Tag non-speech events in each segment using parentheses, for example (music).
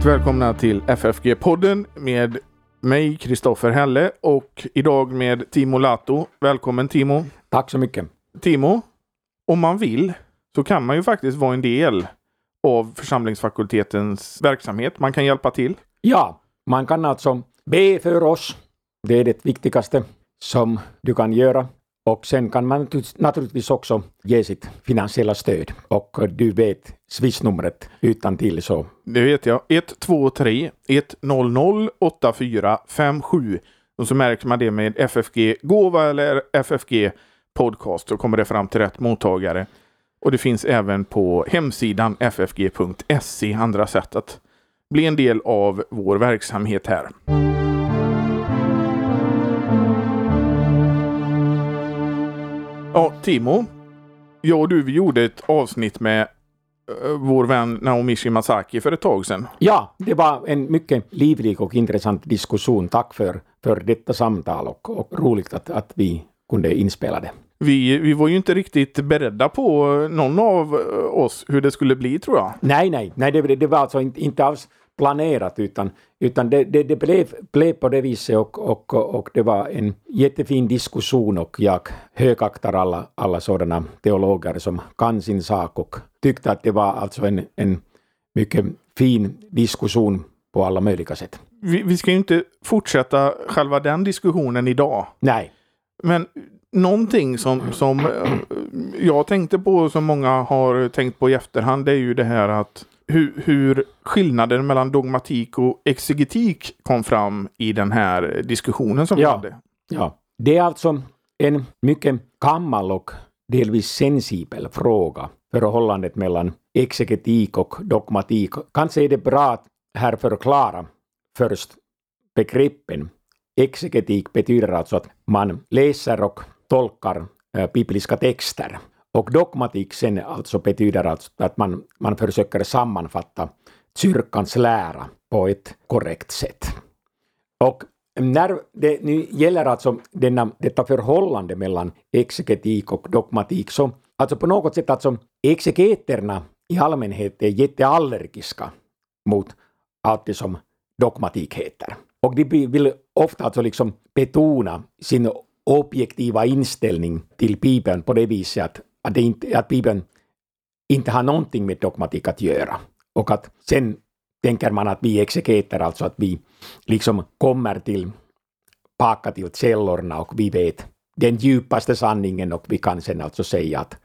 Hjärtligt välkomna till FFG-podden med mig, Kristoffer Helle och idag med Timo Lato. Välkommen Timo! Tack så mycket! Timo, om man vill så kan man ju faktiskt vara en del av församlingsfakultetens verksamhet. Man kan hjälpa till. Ja, man kan alltså be för oss. Det är det viktigaste som du kan göra. Och sen kan man naturligtvis också ge sitt finansiella stöd. Och du vet swishnumret utan till så. Det vet jag. 123 100 8457. Och så märker man det med FFG Gåva eller FFG Podcast. Så kommer det fram till rätt mottagare. Och det finns även på hemsidan ffg.se andra sätt att bli en del av vår verksamhet här. Ja, Timo. Jag och du vi gjorde ett avsnitt med uh, vår vän Naomi Shimasaki för ett tag sedan. Ja, det var en mycket livlig och intressant diskussion. Tack för, för detta samtal och, och roligt att, att vi kunde inspela det. Vi, vi var ju inte riktigt beredda på någon av oss hur det skulle bli tror jag. Nej, nej, nej det, det var alltså inte, inte alls planerat utan, utan det, det, det, blev, blev på det viset och, och, och det var en jättefin diskussion och jag högaktar alla, alla sådana teologer som kan sin sak och tyckte att det var alltså en, en mycket fin diskussion på alla möjliga sätt. Vi, vi ska ju inte fortsätta själva den diskussionen idag. Nej. Men någonting som, som jag tänkte på, som många har tänkt på i efterhand, det är ju det här att hur, hur skillnaden mellan dogmatik och exegetik kom fram i den här diskussionen som ja. vi hade. Ja, det är alltså en mycket gammal och delvis sensibel fråga, förhållandet mellan exegetik och dogmatik. Kanske är det bra att här förklara först begreppen. Exegetik betyder alltså att man läser och tolkar äh, bibliska texter och dogmatik sen alltså betyder alltså att man, man försöker sammanfatta kyrkans lära på ett korrekt sätt. Och när det nu gäller alltså denna, detta förhållande mellan exegetik och dogmatik så alltså på något sätt alltså exegeterna i allmänhet är jätteallergiska mot allt det som dogmatik heter. Och de vill ofta alltså liksom betona sin objektiva inställning till Bibeln på det viset att att, det inte, att Bibeln inte har någonting med dogmatik att göra. Och att sen tänker man att vi exegeter, alltså att vi liksom kommer till baka till källorna och vi vet den djupaste sanningen och vi kan sen alltså säga att,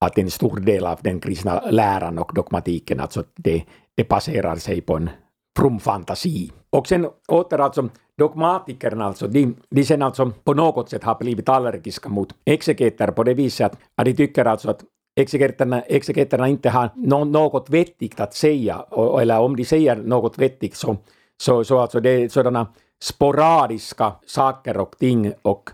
att en stor del av den kristna läran och dogmatiken, alltså det, det baserar sig på en from fantasi. Och sen åter alltså dogmatikerna alltså, de, de sen alltså på något sätt har blivit allergiska mot exegeter på det viset att, att de tycker alltså att exegeterna, exegeterna inte har no, något vettigt att säga, och, eller om de säger något vettigt så, så, så alltså det är sådana sporadiska saker och ting och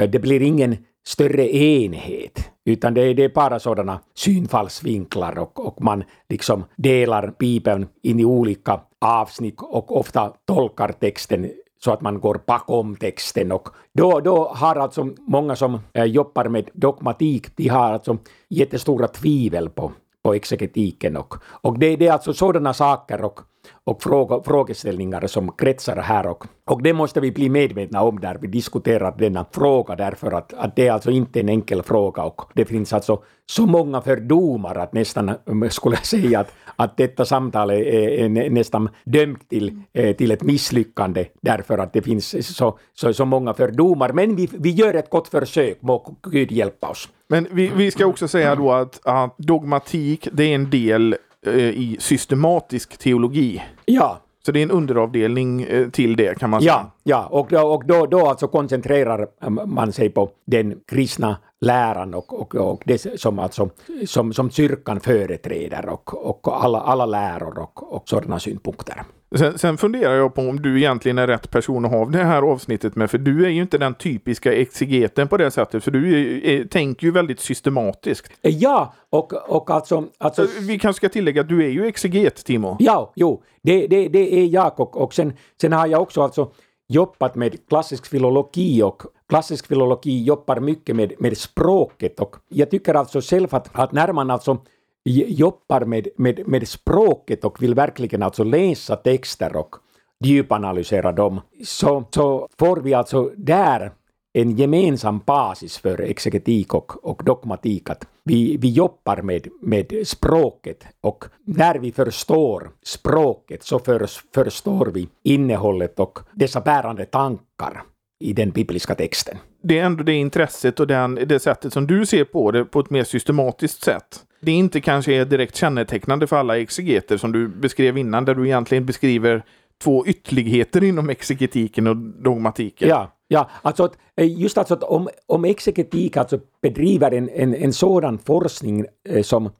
eh, det blir ingen större enhet, utan det är, det är bara sådana synfallsvinklar och, och man liksom delar Bibeln in i olika avsnitt och ofta tolkar texten så att man går bakom texten. Och då, då har alltså många som äh, jobbar med dogmatik, de har alltså jättestora tvivel på, på exegetiken och, och det, det är alltså sådana saker och och fråga, frågeställningar som kretsar här och, och det måste vi bli medvetna om där vi diskuterar denna fråga därför att, att det är alltså inte en enkel fråga och det finns alltså så många fördomar att nästan skulle jag (laughs) säga att, att detta samtal är, är nästan dömt till, eh, till ett misslyckande därför att det finns så, så, så många fördomar. Men vi, vi gör ett gott försök, må Gud hjälpa oss. Men vi, vi ska också säga då att, att dogmatik, det är en del i systematisk teologi. Ja. Så det är en underavdelning eh, till det kan man säga. Ja, ja. och, då, och då, då alltså koncentrerar man sig på den kristna läran och, och, och det som, alltså, som, som kyrkan företräder och, och alla, alla läror och, och sådana synpunkter. Sen, sen, funderar jag på om du egentligen är rätt person att ha det här avsnittet med, för du är ju inte den typiska exegeten på det sättet, för du är, är, tänker ju väldigt systematiskt. Ja, och, och alltså, alltså... Vi kanske ska tillägga att du är ju exeget, Timo. Ja, jo, det, det, det är jag och, och sen, sen har jag också alltså jobbat med klassisk filologi och klassisk filologi jobbar mycket med, med språket och jag tycker alltså själv att, att när man alltså jobbar med, med, med språket och vill verkligen alltså läsa texter och djupanalysera dem, så, så får vi alltså där en gemensam basis för exegetik och, och dogmatik. Att vi, vi jobbar med, med språket och när vi förstår språket så för, förstår vi innehållet och dessa bärande tankar i den bibliska texten. Det är ändå det intresset och den, det sättet som du ser på det på ett mer systematiskt sätt. Det inte kanske är direkt kännetecknande för alla exegeter som du beskrev innan, där du egentligen beskriver två ytterligheter inom exegetiken och dogmatiken. Ja, ja alltså att, eh, just alltså att om, om exegetik alltså bedriver en, en, en sådan forskning eh, som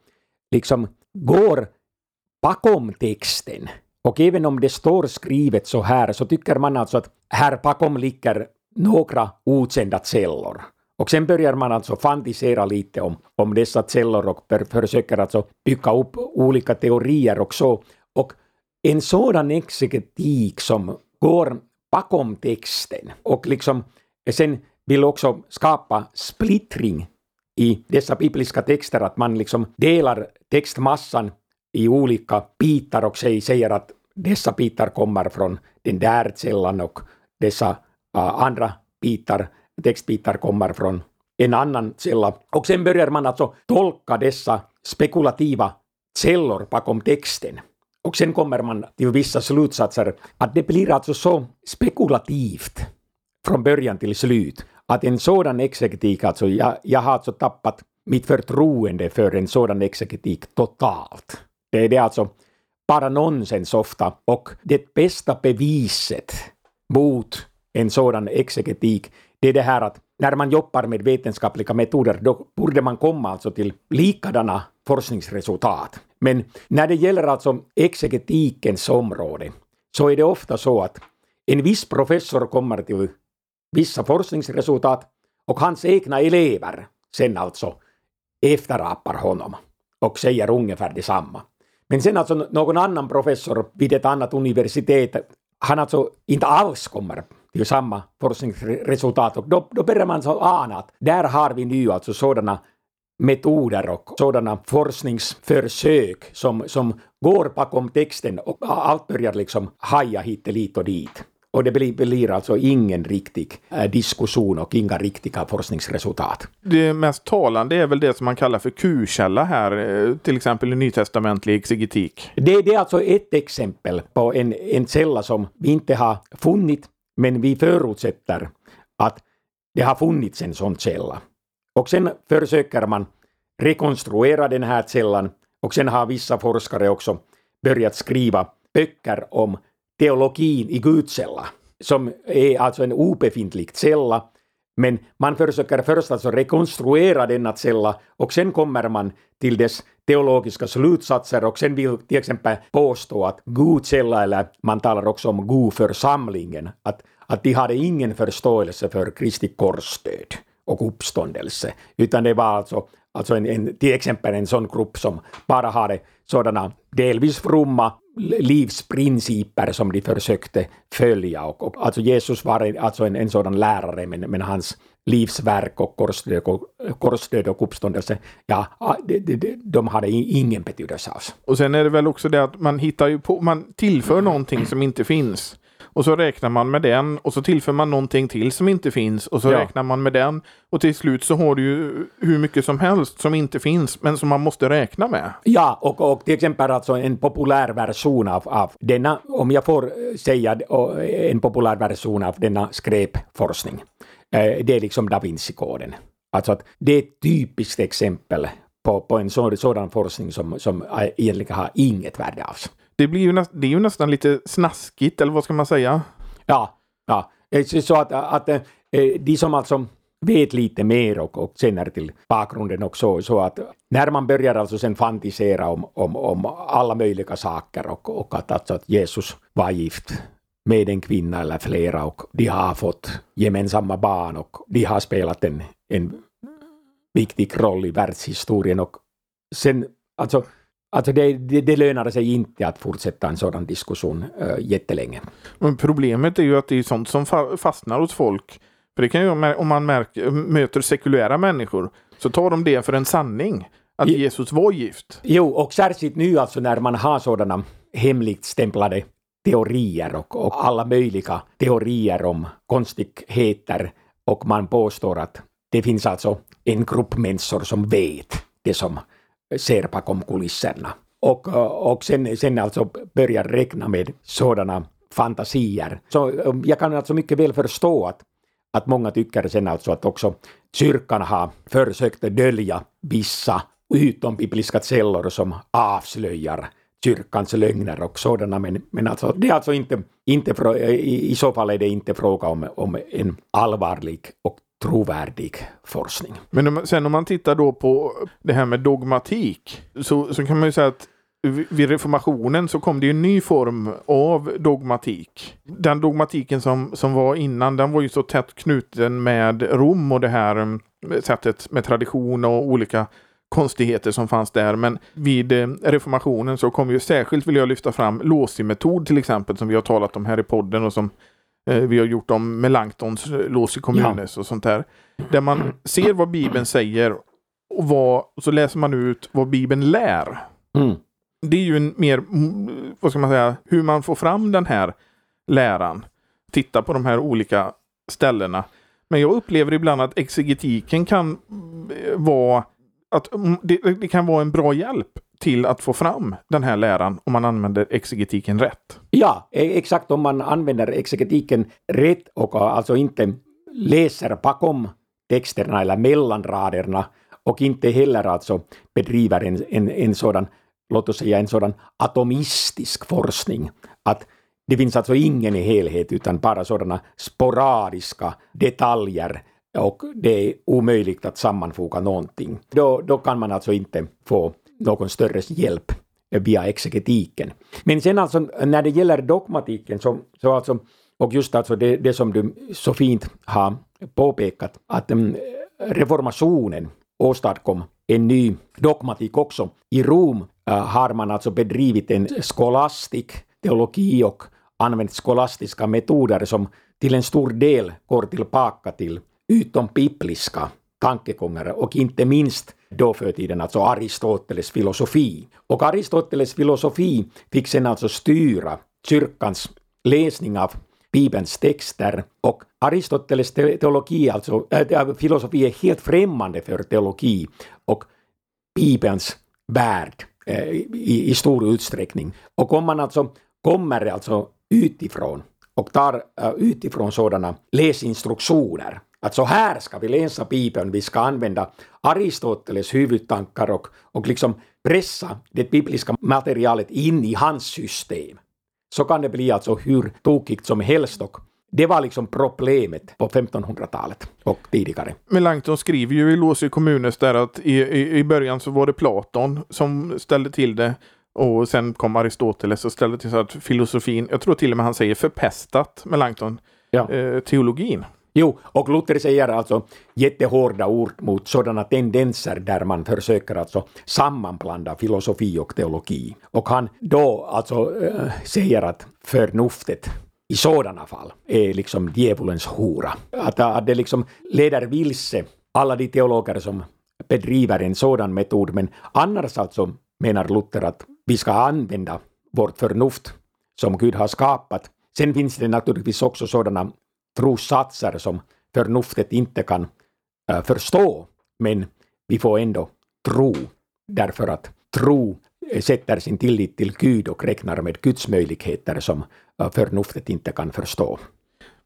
liksom går bakom texten och även om det står skrivet så här så tycker man alltså att här bakom ligger några okända källor. Och sen börjar man alltså fantisera lite om, om dessa källor och för, försöker alltså bygga upp olika teorier och så. Och en sådan exegetik som går bakom texten och liksom eh, sen vill också skapa splittring i dessa bibliska texter, att man liksom delar textmassan i olika bitar och säger att dessa bitar kommer från den där källan och dessa uh, andra bitar, textbitar kommer från en annan källa. Och sen börjar man alltså tolka dessa spekulativa källor bakom texten. Och sen kommer man till vissa slutsatser att det blir alltså så spekulativt från början till slut att en sådan exegetik, alltså jag, jag har alltså tappat mitt förtroende för en sådan exegetik totalt. Det är det alltså bara nonsens ofta och det bästa beviset mot en sådan exegetik det är det här att när man jobbar med vetenskapliga metoder då borde man komma alltså till likadana forskningsresultat. Men när det gäller alltså exegetikens område så är det ofta så att en viss professor kommer till vissa forskningsresultat och hans egna elever sen alltså efterapar honom och säger ungefär detsamma. Men sen alltså någon annan professor vid ett annat universitet, han alltså inte alls kommer till samma forskningsresultat och då, då börjar man så ana att där har vi nu alltså sådana metoder och sådana forskningsförsök som, som går bakom texten och allt börjar liksom haja hit och dit och dit. Och det blir, blir alltså ingen riktig eh, diskussion och inga riktiga forskningsresultat. Det mest talande är väl det som man kallar för Q-källa här, eh, till exempel i nytestamentlig exegetik. Det, det är alltså ett exempel på en, en källa som vi inte har funnit, men vi förutsätter att det har funnits en sån källa. Och sen försöker man rekonstruera den här källan och sen har vissa forskare också börjat skriva böcker om teologin i Gudskälla, som är alltså en obefintlig källa, men man försöker först alltså rekonstruera denna källa och sen kommer man till dess teologiska slutsatser och sen vill till exempel påstå att Gudskälla, eller man talar också om Gudförsamlingen, att, att de hade ingen förståelse för Kristi korsdöd och uppståndelse, utan det var alltså, alltså en, en, till exempel en sån grupp som bara hade sådana delvis fromma livsprinciper som de försökte följa. Och, och, alltså Jesus var alltså en, en sådan lärare, men, men hans livsverk och korsdöd och, uppståndelse, ja, de, de, de hade ingen betydelse alls. Och sen är det väl också det att man hittar ju på, man tillför någonting som inte finns. Och så räknar man med den och så tillför man någonting till som inte finns och så ja. räknar man med den. Och till slut så har du ju hur mycket som helst som inte finns men som man måste räkna med. Ja, och, och till exempel alltså en populär version av, av denna, om jag får säga en populär version av denna skräpforskning. Eh, det är liksom da Vinci-koden. Alltså att det är ett typiskt exempel på, på en sådan forskning som, som egentligen har inget värde alls det, blir ju det är ju nästan lite snaskigt, eller vad ska man säga? Ja, ja. Så att, att eh, de som alltså vet lite mer och, och känner till bakgrunden också, så att när man börjar alltså sen fantisera om, om, om alla möjliga saker och, och att, alltså att Jesus var gift med en kvinna eller flera och de har fått gemensamma barn och de har spelat en, en viktig roll i världshistorien och sen alltså Alltså det, det, det lönar sig inte att fortsätta en sådan diskussion äh, jättelänge. Men problemet är ju att det är sånt som fastnar hos folk. För det kan ju om man märker, möter sekulära människor så tar de det för en sanning. att Jesus var gift. Jo, och särskilt nu alltså när man har sådana hemligt stämplade teorier och, och alla möjliga teorier om konstigheter och man påstår att det finns alltså en grupp människor som vet det som ser bakom kulisserna. Och, och sen, sen alltså börjar räkna med sådana fantasier. Så um, jag kan alltså mycket väl förstå att, att många tycker sen alltså att också kyrkan har försökt dölja vissa utombibliska källor som avslöjar kyrkans lögner och sådana, men, men alltså, det är alltså inte, inte i, i så fall är det inte fråga om, om en allvarlig och trovärdig forskning. Men om, sen om man tittar då på det här med dogmatik så, så kan man ju säga att vid reformationen så kom det ju en ny form av dogmatik. Den dogmatiken som, som var innan den var ju så tätt knuten med Rom och det här mm, sättet med tradition och olika konstigheter som fanns där. Men vid eh, reformationen så kom ju särskilt, vill jag lyfta fram, Låsi-metod till exempel som vi har talat om här i podden och som eh, vi har gjort om Melanchtons Låsi Communes ja. och sånt där. Där man ser vad Bibeln säger och, vad, och så läser man ut vad Bibeln lär. Mm. Det är ju en mer, vad ska man säga, hur man får fram den här läran. Titta på de här olika ställena. Men jag upplever ibland att exegetiken kan eh, vara att mm, det, det, kan vara en bra hjälp till att få fram den här läran om man använder exegetiken rätt. Ja, e, exakt om man använder exegetiken rätt och alltså inte läser bakom texterna eller mellan raderna och inte heller alltså bedriver en, en, en sådan, låt oss säga en sådan atomistisk forskning. Att det finns alltså ingen helhet utan bara sådana sporadiska detaljer och det är omöjligt att sammanfoga någonting. Då, då kan man alltså inte få någon större hjälp via exegetiken. Men sen alltså när det gäller dogmatiken så, så alltså, och just alltså det, det som du så fint har påpekat, att mm, reformationen åstadkom en ny dogmatik också. I Rom äh, har man alltså bedrivit en skolastik teologi och använt skolastiska metoder som till en stor del går tillbaka till utom bibliska tankegångar och inte minst då för tiden alltså Aristoteles filosofi. Och Aristoteles filosofi fick sen alltså styra kyrkans läsning av Bibelns texter och Aristoteles teologi, alltså äh, filosofi är helt främmande för teologi och Bibelns värld äh, i, i, stor utsträckning. Och om man alltså kommer alltså utifrån och tar äh, utifrån sådana läsinstruktioner att så här ska vi läsa Bibeln, vi ska använda Aristoteles huvudtankar och, och liksom pressa det bibliska materialet in i hans system. Så kan det bli alltså hur tokigt som helst och det var liksom problemet på 1500-talet och tidigare. Melanchthon skriver ju i Låsi kommunes där att i, i, i början så var det Platon som ställde till det och sen kom Aristoteles och ställde till så att filosofin, jag tror till och med han säger förpestat Melanchthon, ja. eh, teologin. Jo, och Luther säger alltså jättehårda ord mot sådana tendenser där man försöker alltså sammanblanda filosofi och teologi. Och han då alltså äh, säger att förnuftet i sådana fall är liksom djävulens hora. Att, att det liksom leder vilse alla de teologer som bedriver en sådan metod, men annars alltså menar Luther att vi ska använda vårt förnuft som Gud har skapat. Sen finns det naturligtvis också sådana trossatser som förnuftet inte kan äh, förstå, men vi får ändå tro, därför att tro sätter sin tillit till Gud och räknar med Guds möjligheter som äh, förnuftet inte kan förstå.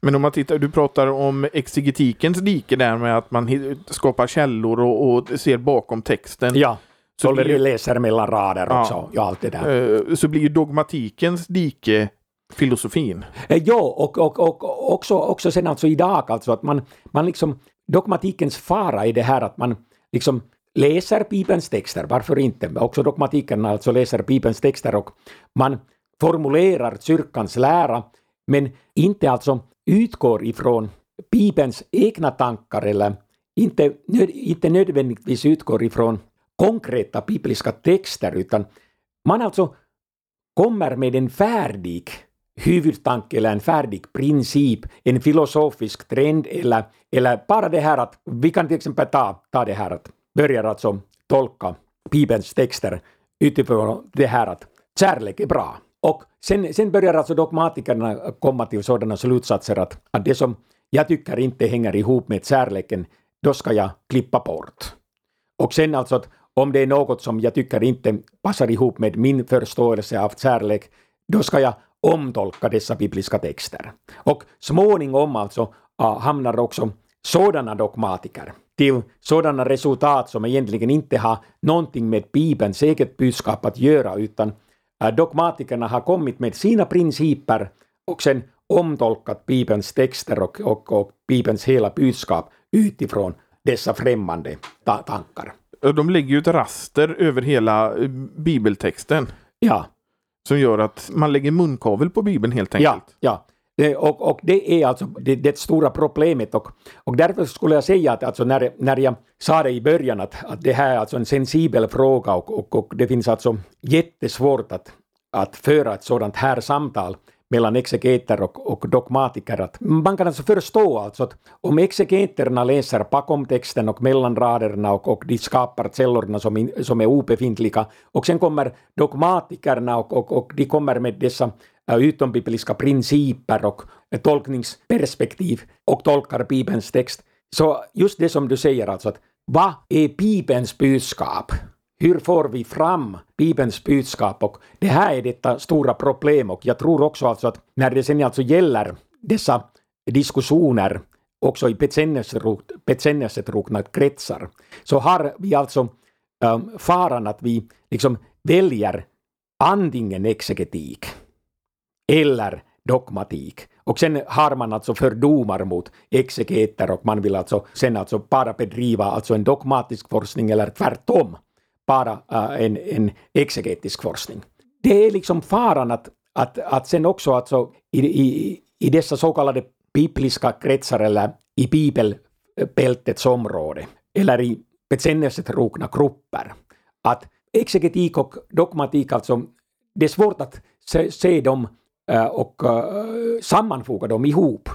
Men om man tittar, du pratar om exegetikens dike där med att man skapar källor och, och ser bakom texten. Ja, så blir, läser mellan rader också, ja, allt det där. Så blir ju dogmatikens dike filosofin. Eh, ja, och, och, och också, också sen alltså idag alltså att man, man liksom, dogmatikens fara är det här att man liksom läser Bibelns texter, varför inte? Också dogmatiken alltså läser Bibelns texter och man formulerar kyrkans lära, men inte alltså utgår ifrån Bibelns egna tankar eller inte, inte nödvändigtvis utgår ifrån konkreta bibliska texter, utan man alltså kommer med en färdig huvudtanke eller en färdig princip, en filosofisk trend eller, eller bara det här att vi kan till exempel ta, ta det här att börja alltså tolka Bibelns texter utifrån det här att kärlek är bra. Och sen, sen börjar alltså dogmatikerna komma till sådana slutsatser att, att det som jag tycker inte hänger ihop med kärleken, då ska jag klippa bort. Och sen alltså att om det är något som jag tycker inte passar ihop med min förståelse av kärlek, då ska jag omtolka dessa bibliska texter. Och småningom alltså uh, hamnar också sådana dogmatiker till sådana resultat som egentligen inte har någonting med Bibelns eget budskap att göra, utan uh, dogmatikerna har kommit med sina principer och sen omtolkat Bibelns texter och, och, och Bibelns hela budskap utifrån dessa främmande ta tankar. De lägger ju ett raster över hela eh, bibeltexten. Ja. Som gör att man lägger munkavel på bibeln helt enkelt. Ja, ja. Och, och det är alltså det, det stora problemet och, och därför skulle jag säga att alltså när, när jag sa det i början att, att det här är alltså en sensibel fråga och, och, och det finns alltså jättesvårt att, att föra ett sådant här samtal mellan exegeter och, och dogmatiker. Att man kan alltså förstå alltså att om exegeterna läser bakom texten och mellan raderna och, och de skapar källorna som, in, som är obefintliga och sen kommer dogmatikerna och, och, och de kommer med dessa äh, utombibliska principer och äh, tolkningsperspektiv och tolkar Bibelns text. Så just det som du säger alltså att vad är Bibelns budskap? Hur får vi fram Bibelns budskap? Och det här är detta stora problem och jag tror också alltså att när det sen alltså gäller dessa diskussioner också i bekännelsetrogna kretsar så har vi alltså um, faran att vi liksom väljer antingen exegetik eller dogmatik. Och sen har man alltså fördomar mot exegeter och man vill alltså sen alltså bara bedriva alltså en dogmatisk forskning eller tvärtom bara uh, en, en exegetisk forskning. Det är liksom faran att, att, att sen också alltså i, i, i dessa så kallade bibliska kretsar eller i bibelbältets område eller i bekännelsetrogna grupper att exegetik och dogmatik alltså det är svårt att se, se dem uh, och uh, sammanfoga dem ihop.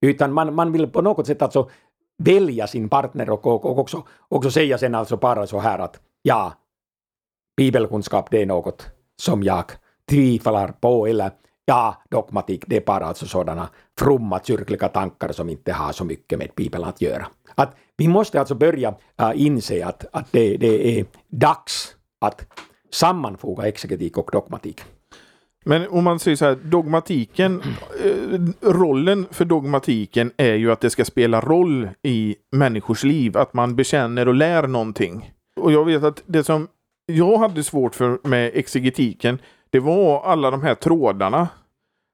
Utan man, man vill på något sätt alltså välja sin partner och, och, och också, också säga sen alltså bara så här att ja, bibelkunskap det är något som jag tvivlar på eller ja, dogmatik det är bara alltså sådana fromma kyrkliga tankar som inte har så mycket med Bibeln att göra. Att vi måste alltså börja äh, inse att, att det, det är dags att sammanfoga exegetik och dogmatik. Men om man säger så här, dogmatiken, eh, rollen för dogmatiken är ju att det ska spela roll i människors liv, att man bekänner och lär någonting. Och jag vet att det som jag hade svårt för med exegetiken, det var alla de här trådarna.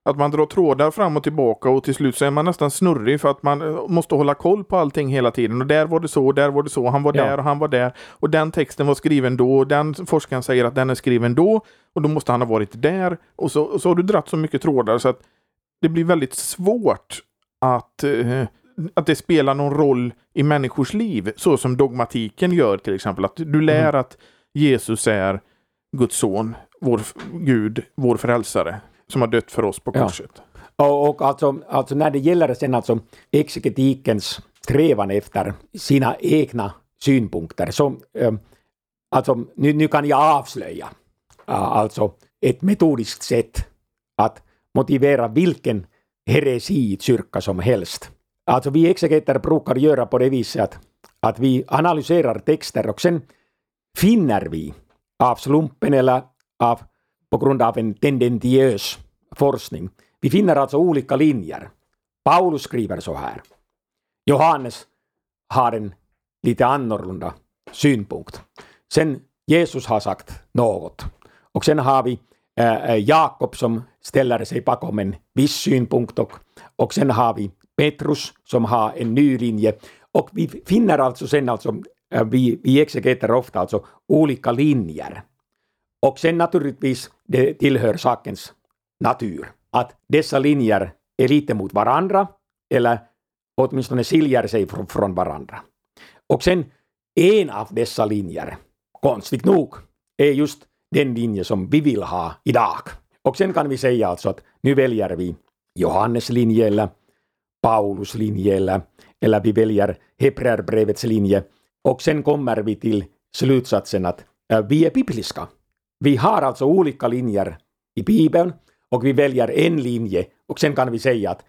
Att man drar trådar fram och tillbaka och till slut så är man nästan snurrig för att man eh, måste hålla koll på allting hela tiden. Och där var det så, och där var det så, han var ja. där och han var där. Och den texten var skriven då, och den forskaren säger att den är skriven då, och då måste han ha varit där. Och så, och så har du dratt så mycket trådar så att det blir väldigt svårt att eh, att det spelar någon roll i människors liv, så som dogmatiken gör till exempel. Att du lär mm. att Jesus är Guds son, vår Gud, vår frälsare, som har dött för oss på korset. Ja. Och, och alltså, alltså när det gäller sen alltså exegetikens strävan efter sina egna synpunkter, så äh, alltså nu, nu kan jag avslöja äh, alltså ett metodiskt sätt att motivera vilken heresi kyrka som helst Alltså vi exegeter brukar göra på det viset att, att vi analyserar texter och sen finner vi av slumpen eller av, på grund av en tendentiös forskning. Vi finner alltså olika linjer. Paulus skriver så här. Johannes har en lite annorlunda synpunkt. Sen Jesus har sagt något. Och sen har vi äh, Jakob som ställer sig bakom en viss synpunkt och, och sen har vi Petrus som har en ny linje. Och vi finner alltså sen alltså, äh, vi, vi exegeter ofta alltså olika linjer. Och sen naturligtvis, det tillhör sakens natur, att dessa linjer är lite mot varandra, eller åtminstone skiljer sig från, från varandra. Och sen en av dessa linjer, konstigt nog, är just den linje som vi vill ha idag. Och sen kan vi säga alltså att nu väljer vi Johannes linje eller Paulus linje eller, eller vi väljer Hebreerbrevets linje och sen kommer vi till slutsatsen att eh, vi är bibliska. Vi har alltså olika linjer i Bibeln och vi väljer en linje och sen kan vi säga att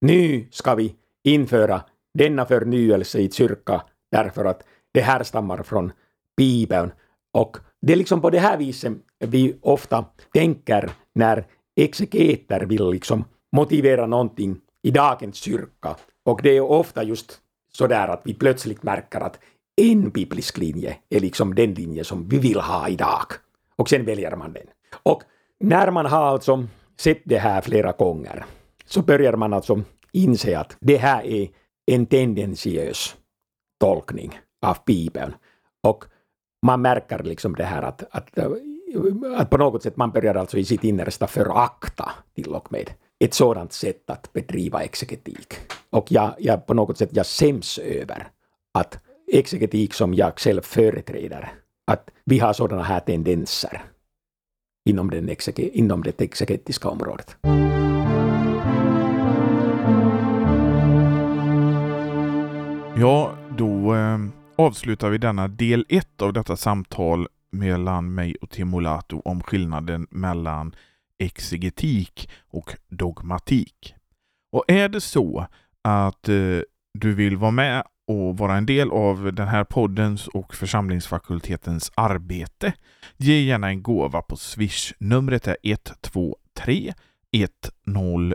nu ska vi införa denna förnyelse i kyrka därför att det härstammar från Bibeln. Och det är liksom på det här viset vi ofta tänker när exegeter vill liksom motivera någonting i dagens kyrka. Och det är ofta just sådär att vi plötsligt märker att en biblisk linje är liksom den linje som vi vill ha idag. Och sen väljer man den. Och när man har alltså sett det här flera gånger så börjar man alltså inse att det här är en tendentiös tolkning av Bibeln. Och man märker liksom det här att, att, att på något sätt man börjar alltså i sitt innersta förakta till och med ett sådant sätt att bedriva exegetik. Och jag, jag på något sätt jag skäms över att exegetik som jag själv företräder, att vi har sådana här tendenser inom, den exege, inom det exegetiska området. Ja, då eh, avslutar vi denna del 1 av detta samtal mellan mig och Timolato om skillnaden mellan exegetik och dogmatik. Och är det så att eh, du vill vara med och vara en del av den här poddens och församlingsfakultetens arbete, ge gärna en gåva på Swish. Numret är 123 100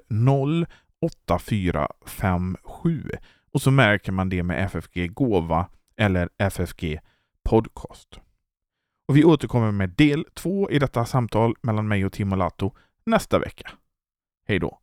8457 och så märker man det med FFG Gåva eller FFG Podcast. Och vi återkommer med del två i detta samtal mellan mig och Timo Lato nästa vecka. Hej då!